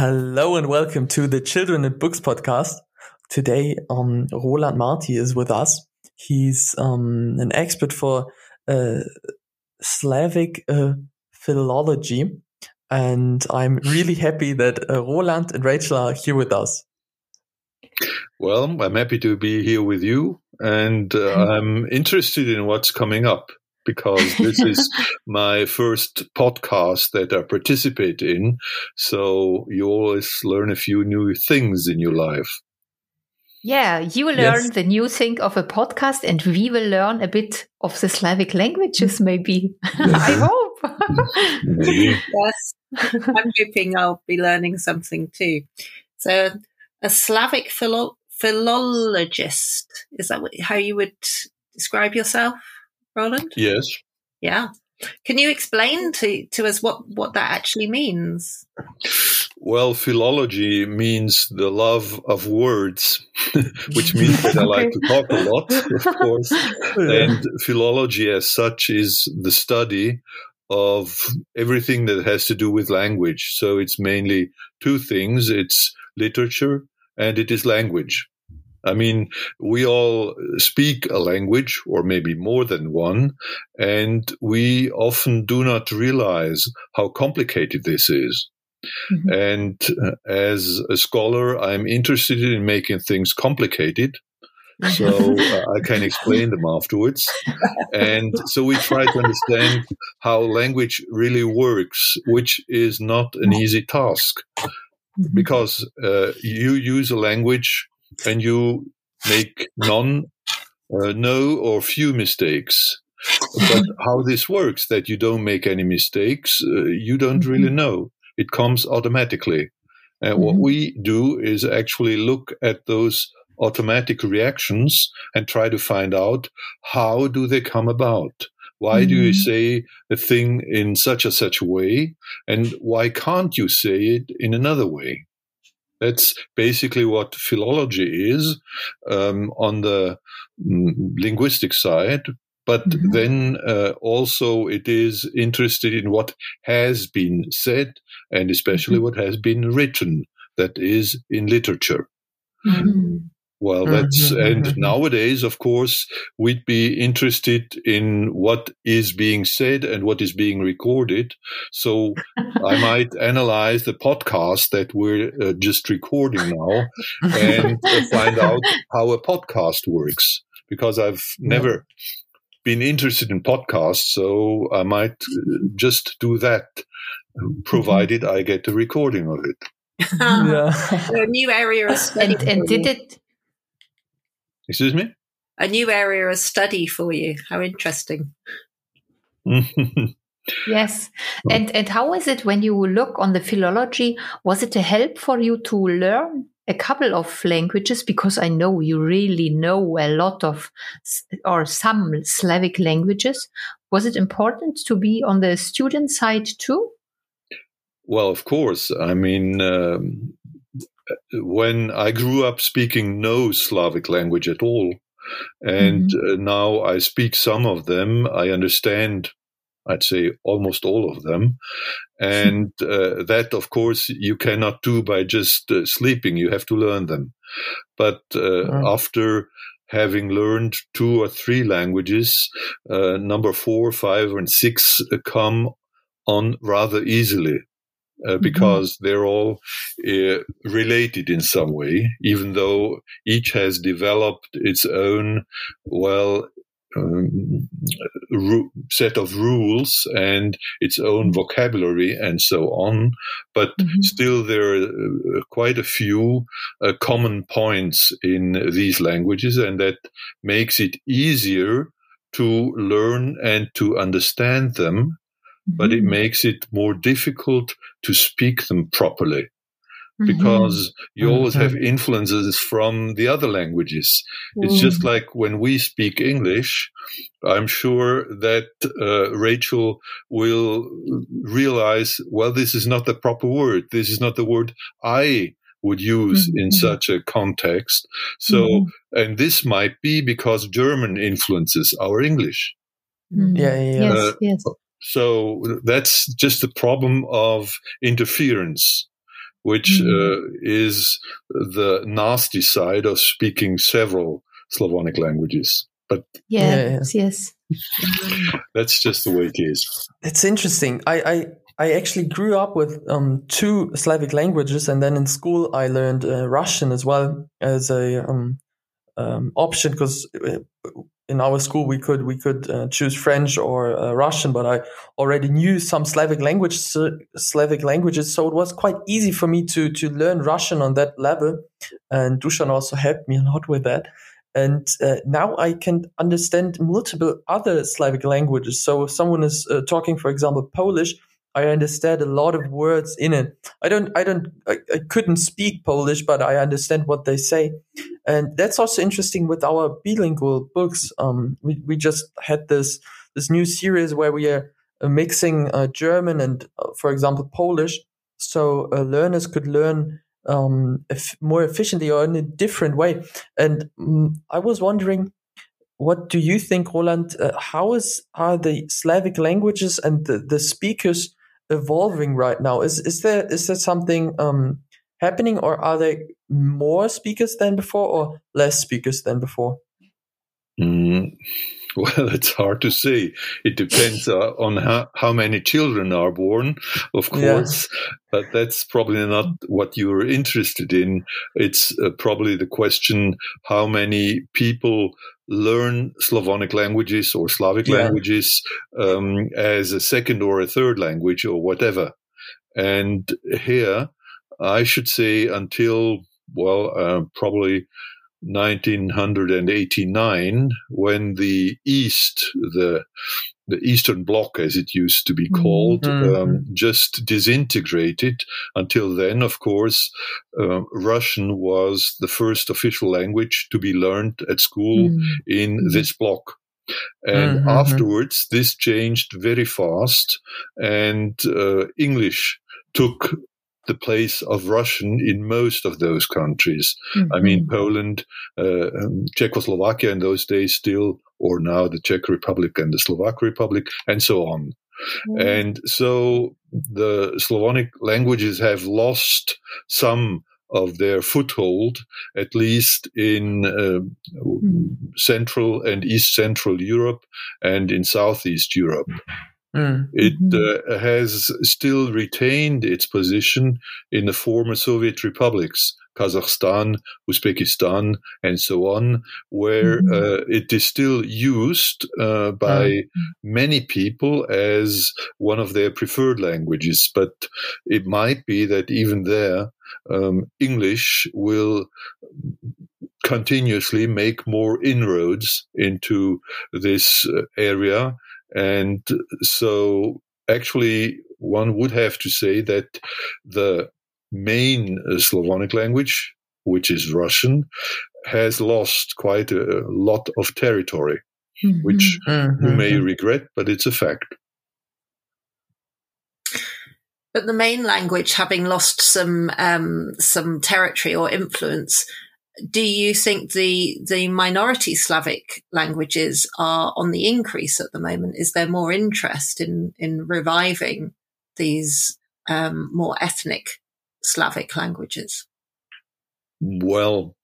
Hello and welcome to the Children and Books podcast. Today, um, Roland Marti is with us. He's um, an expert for uh, Slavic uh, philology, and I'm really happy that uh, Roland and Rachel are here with us. Well, I'm happy to be here with you, and uh, I'm interested in what's coming up because this is my first podcast that I participate in. So you always learn a few new things in your life. Yeah, you will Yes. learn the new thing of a podcast, and we will learn a bit of the Slavic languages, maybe. I hope. Maybe. Yes, I'm hoping I'll be learning something too. So, a Slavic philo- philologist is that how you would describe yourself, Roland? Yes. Yeah. Can you explain to, to us what, what that actually means? Well, philology means the love of words, which means that I like to talk a lot, of course. And philology, as such, is the study of everything that has to do with language. So it's mainly two things it's literature and it is language. I mean, we all speak a language, or maybe more than one, and we often do not realize how complicated this is. Mhm. And uh, as a scholar, I'm interested in making things complicated so uh, I can explain them afterwards. And so we try to understand how language really works, which is not an easy task because uh, you use a language and you make none, uh, no, or few mistakes. But how this works, that you don't make any mistakes, uh, you don't really know. It comes automatically. And what Mhm. we do is actually look at those automatic reactions and try to find out how do they come about? Why do you Mhm. say a thing in such a such a way? And why can't you say it in another way? That's basically what philology is um, on the mm, linguistic side. But Mhm. then uh, also it is interested in what has been said and especially what has been written, that is in literature. Mhm. Well, that's, Mhm, and mhm. nowadays, of course, we'd be interested in what is being said and what is being recorded. So I might analyze the podcast that we're uh, just recording now and uh, find out how a podcast works because I've never been interested in podcasts. So I might uh, just do that, provided I get a recording of it. yeah. a new area of study. and and did it? Excuse me? a new area of study for you? How interesting. Yes. And and how is it when you look on the philology? Was it a help for you to learn a couple of languages? Because I know you really know a lot of or some Slavic languages. Was it important to be on the student side too? Well, of course. I mean, um, when I grew up speaking no Slavic language at all, and uh, now I speak some of them, I understand, I'd say almost all of them. And uh, that, of course, you cannot do by just uh, sleeping. You have to learn them. But uh, after having learned two or three languages, uh, number four, five, and six come on rather easily uh, because they're all uh, related in some way, even though each has developed its own, well, um, ru- set of rules and its own vocabulary and so on. But Mhm. still, there are uh, quite a few uh, common points in these languages, and that makes it easier to learn and to understand them but it Mhm. makes it more difficult to speak them properly because you always Mhm. have influences from the other languages. It's just like when we speak English, I'm sure that uh, Rachel will realize, well, this is not the proper word. This is not the word I would use in Mhm. such a context. So, Mhm. and this might be because German influences our English. Yeah, yeah, yeah. Yes, Uh, yes. So that's just the problem of interference. which mm. uh, is the nasty side of speaking several Slavonic languages. But yes, yeah, yes, that's just the way it is. It's interesting. I, I I actually grew up with um, two Slavic languages, and then in school I learned uh, Russian as well as a um, um, option because uh, in our school we could we could uh, choose French or uh, Russian, but I already knew some Slavic language Slavic languages, so it was quite easy for me to to learn Russian on that level. And Dushan also helped me a lot with that. And uh, now I can understand multiple other Slavic languages. So if someone is uh, talking, for example, Polish, I understand a lot of words in it. I don't, I don't, I, I, couldn't speak Polish, but I understand what they say. And that's also interesting with our bilingual books. Um, we, we just had this, this new series where we are uh, mixing uh, German and, uh, for example, Polish. So uh, learners could learn um, more efficiently or in a different way. And um, I was wondering, what do you think, Roland? Uh, how is are the Slavic languages and the, the speakers evolving right now? Is is there is there something um, happening, or are there more speakers than before, or less speakers than before? Mm, well, it's hard to say. It depends uh, on how, how many children are born, of course, yeah. but that's probably not what you're interested in. It's uh, probably the question how many people learn Slavonic languages or Slavic yeah. languages um, as a second or a third language or whatever. And here, I should say until, well, uh, probably 1989, when the East, the the Eastern Bloc, as it used to be mm-hmm. called, mm-hmm. um, just disintegrated. Until then, of course, uh, Russian was the first official language to be learned at school mm-hmm. in mm-hmm. this bloc. And mm-hmm. afterwards, this changed very fast, and uh, English took the place of Russian in most of those countries. Mm-hmm. I mean, Poland, uh, um, Czechoslovakia in those days still, or now the Czech Republic and the Slovak Republic, and so on. Mm-hmm. And so the Slavonic languages have lost some of their foothold, at least in uh, mm. Central and East Central Europe and in Southeast Europe. Mm. It uh, has still retained its position in the former Soviet republics, Kazakhstan, Uzbekistan, and so on, where mm-hmm. uh, it is still used uh, by mm-hmm. many people as one of their preferred languages. But it might be that even there, um, English will continuously make more inroads into this uh, area and so, actually, one would have to say that the main uh, Slavonic language, which is Russian, has lost quite a lot of territory, mm-hmm. which mm-hmm. you may regret, but it's a fact. But the main language, having lost some um, some territory or influence, do you think the the minority Slavic languages are on the increase at the moment? Is there more interest in in reviving these um, more ethnic Slavic languages? Well,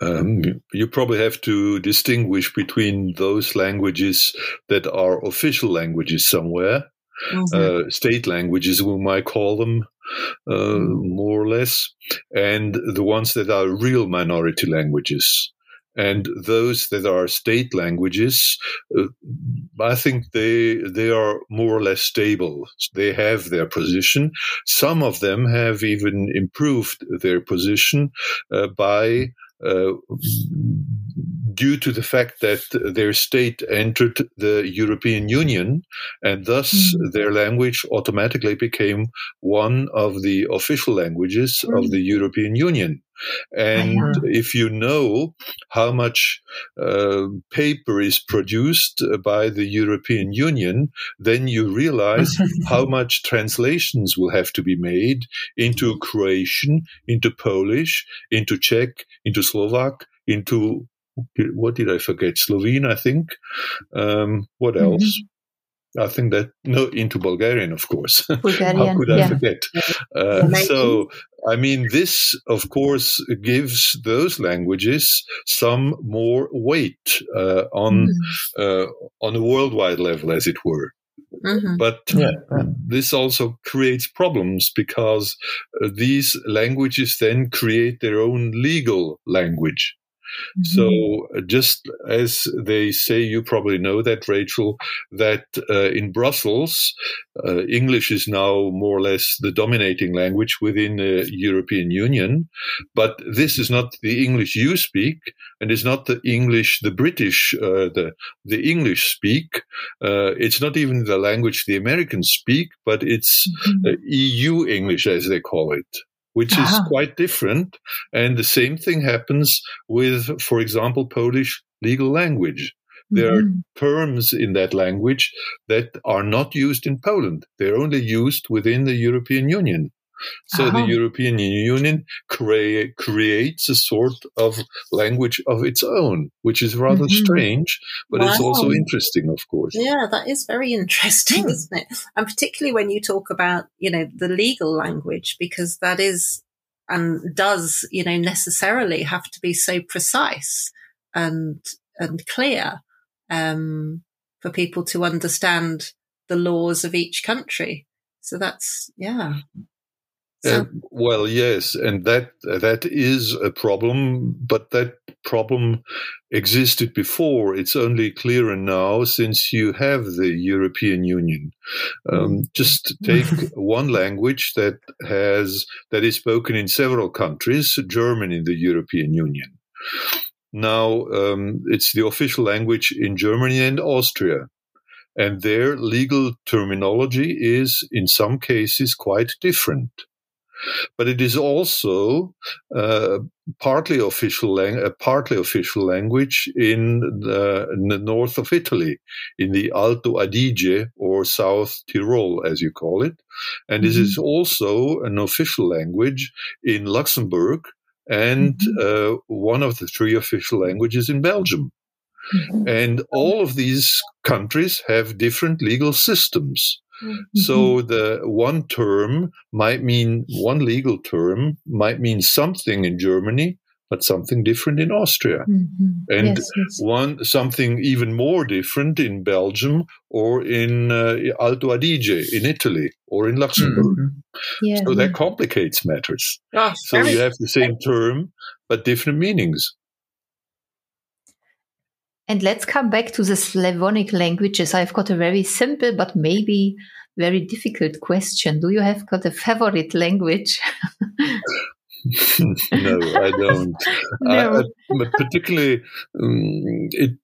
um, you probably have to distinguish between those languages that are official languages somewhere, mm-hmm. uh, state languages, we might call them, uh, more or less, and the ones that are real minority languages. And those that are state languages, uh, I think they they are more or less stable. They have their position. Some of them have even improved their position uh, by uh, due to the fact that their state entered the European Union and thus mm. their language automatically became one of the official languages mm. of the European Union. And if you know how much uh, paper is produced by the European Union, then you realize how much translations will have to be made into Croatian, into Polish, into Czech, into Slovak, into what did I forget? Slovene, I think. Um, what mm-hmm. else? Mm-hmm. I think that no into Bulgarian, of course. Bulgarian, How could I yeah. forget? Uh, so I mean, this, of course, gives those languages some more weight uh, on mm-hmm. uh, on a worldwide level, as it were. Mm-hmm. But yeah. this also creates problems because uh, these languages then create their own legal language. So, mm-hmm. just as they say, you probably know that, Rachel, that uh, in Brussels, uh, English is now more or less the dominating language within the European Union. But this is not the English you speak, and it's not the English the British, uh, the the English speak. Uh, it's not even the language the Americans speak, but it's mm-hmm. EU English, as they call it which uh-huh. is quite different. And the same thing happens with, for example, Polish legal language. There mm-hmm. are terms in that language that are not used in Poland. They're only used within the European Union. So uh-huh. the European Union crea- creates a sort of language of its own, which is rather mm-hmm. strange, but wow. it's also interesting, of course. Yeah, that is very interesting, hmm. isn't it? And particularly when you talk about, you know, the legal language, because that is and does, you know, necessarily have to be so precise and and clear um, for people to understand the laws of each country. So that's yeah, so. Uh, well, yes, and that that is a problem, but that problem existed before. It's only clearer now since you have the European Union. Um, just take one language that has that is spoken in several countries, German in the European Union. Now, um, it's the official language in Germany and Austria. And their legal terminology is, in some cases, quite different but it is also uh, partly official lang- a partly official language in the, in the, north of Italy, in the Alto Adige or South Tyrol, as you call it, and mm-hmm. this is also an official language in Luxembourg and mm-hmm. uh, one of the three official languages in Belgium. Mm-hmm. And all of these countries have different legal systems. Mm-hmm. So the one term might mean one legal term might mean something in Germany, but something different in Austria, mm-hmm. and yes, yes. one something even more different in Belgium or in uh, Alto Adige in Italy or in Luxembourg. Mm-hmm. Yeah, so yeah. that complicates matters. Oh, so you have the same term but different meanings. And let's come back to the Slavonic languages. I've got a very simple but maybe very difficult question. Do you have got a favorite language? no, I don't. no. I, I, particularly, um, it.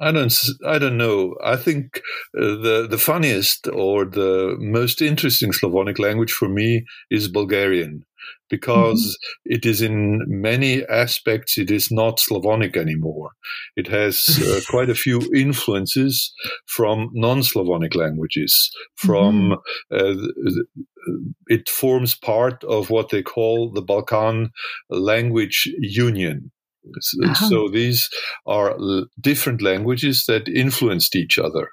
I don't. I don't know. I think uh, the the funniest or the most interesting Slavonic language for me is Bulgarian because mm-hmm. it is in many aspects it is not Slavonic anymore. It has uh, quite a few influences from non-Slavonic languages. From mm-hmm. uh, it forms part of what they call the Balkan Language Union. Uh-huh. So these are different languages that influenced each other,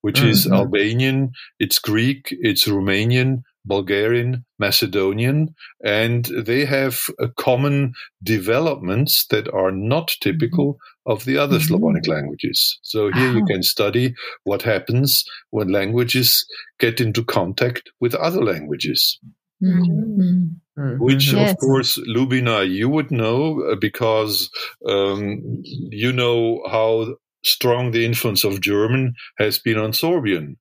which mm-hmm. is Albanian, it's Greek, it's Romanian, Bulgarian, Macedonian, and they have common developments that are not typical mm-hmm. of the other mm-hmm. Slavonic languages. So here you can study what happens when languages get into contact with other languages. Mm-hmm. mm-hmm. Which, yes. of course, Lubina, you would know uh, because um, you know how strong the influence of German has been on Sorbian.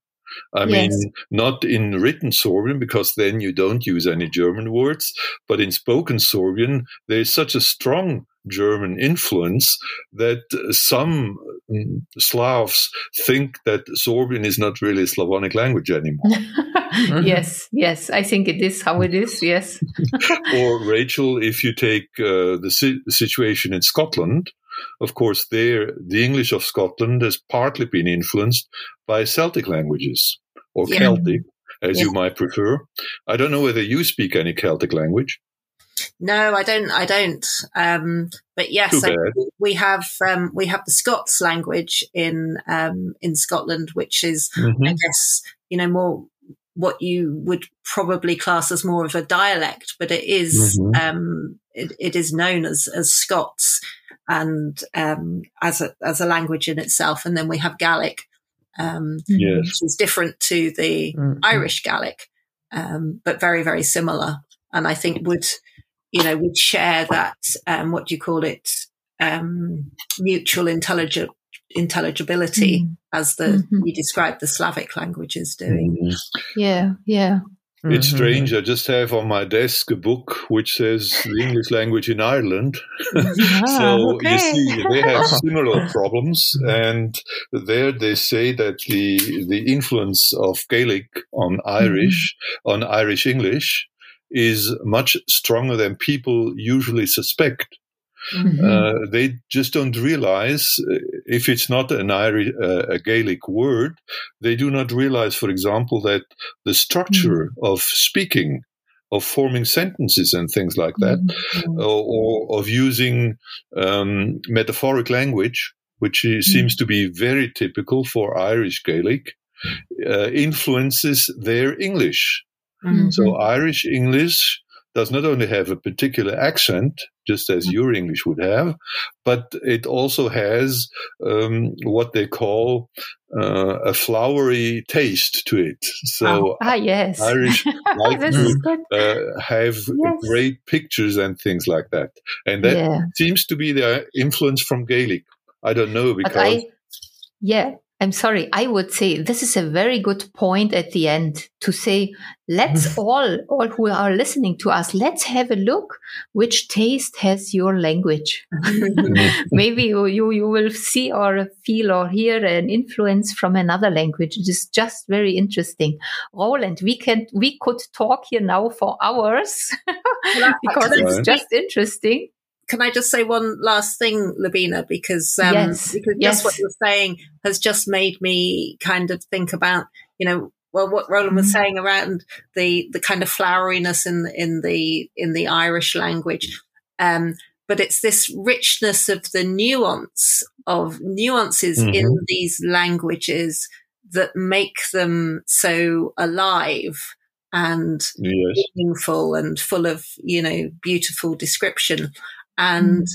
I yes. mean, not in written Sorbian, because then you don't use any German words, but in spoken Sorbian, there's such a strong German influence that some mm, Slavs think that Sorbian is not really a Slavonic language anymore. yes, yes, I think it is how it is, yes. or, Rachel, if you take uh, the si- situation in Scotland, of course, there, the English of Scotland has partly been influenced by Celtic languages or yeah. Celtic, as you might prefer. I don't know whether you speak any Celtic language. No, I don't. I don't. Um, but yes, I, we have um, we have the Scots language in um, in Scotland, which is, mm-hmm. I guess, you know, more what you would probably class as more of a dialect, but it is, Mhm. It, it is known as, as Scots and, um, as a, as a language in itself. And then we have Gaelic, um, Yes. which is different to the Mhm. Irish Gaelic, um, but very, very similar. And I think would, you know, would share that, um, what do you call it? Um, mutual intelligent intelligibility Mm. as the Mhm. you described the Slavic languages doing. Yeah, Yeah, yeah. It's strange. I just have on my desk a book which says the English language in Ireland. Ah, so okay. you see, they have similar problems, and there they say that the the influence of Gaelic on Irish on Irish English is much stronger than people usually suspect. Mhm. Uh, they just don't realize uh, if it's not an Irish, uh, a Gaelic word, they do not realize, for example, that the structure of speaking, of forming sentences and things like that, Mhm. or, or of using um, metaphoric language, which seems to be very typical for Irish Gaelic, uh, influences their English. So Irish English does not only have a particular accent, just as your English would have, but it also has um, what they call uh, a flowery taste to it. So ah, yes. Irish like to uh, have Yes. great pictures and things like that, and that yeah. seems to be the influence from Gaelic. I don't know because I, yeah, I'm sorry. I would say this is a very good point at the end to say, let's all, all who are listening to us, let's have a look which taste has your language. Maybe you, you, you will see or feel or hear an influence from another language. It is just very interesting. Roland, we can, we could talk here now for hours because it's just interesting. Can I just say one last thing, Lubina? Because um, Yes, because yes. just what you're saying has just made me kind of think about, you know, well, what Roland was Mhm. saying around the the kind of floweriness in in the in the Irish language, um, but it's this richness of the nuance of nuances Mhm. in these languages that make them so alive and yes, meaningful and full of you know beautiful description and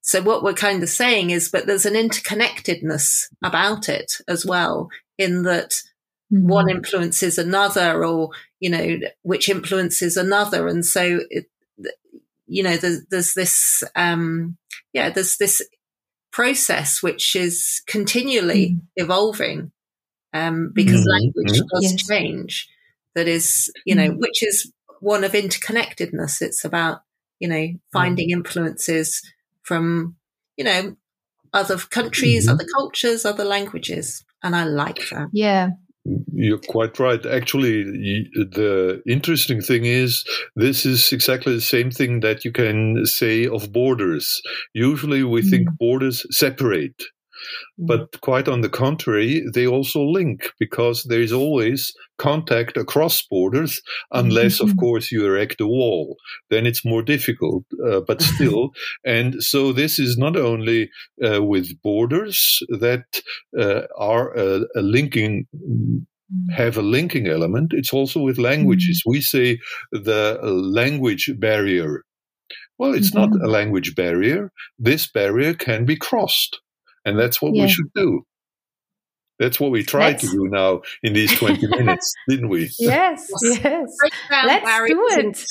so what we're kind of saying is but there's an interconnectedness about it as well in that one influences another or you know which influences another and so it, you know there's, there's this um yeah there's this process which is continually Mm. evolving um because Mhm, language mhm. does Yes. change that is you know Mm. which is one of interconnectedness it's about you know finding influences from you know other countries Mhm. other cultures other languages and i like that Yeah. You're quite right. Actually, the interesting thing is this is exactly the same thing that you can say of borders. Usually we think borders separate, but quite on the contrary, they also link because there is always contact across borders, unless, of Mhm. course, you erect a wall. Then it's more difficult, uh, but still. and so this is not only uh, with borders that uh, are a, a linking have a linking element. It's also with languages. We say the language barrier. Well, it's not Mhm. a language barrier. This barrier can be crossed. And that's what yeah. we should do. That's what we tried Let's. to do now in these 20 minutes, didn't we? Yes, yes. Let's Larry do it.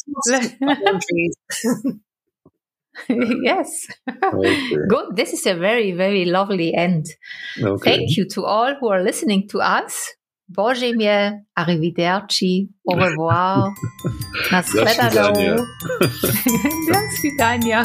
yes. Okay. Good. This is a very, very lovely end. Okay. Thank you to all who are listening to us. Bože mie, arrivederci, au revoir, na svedalo. Do svidania.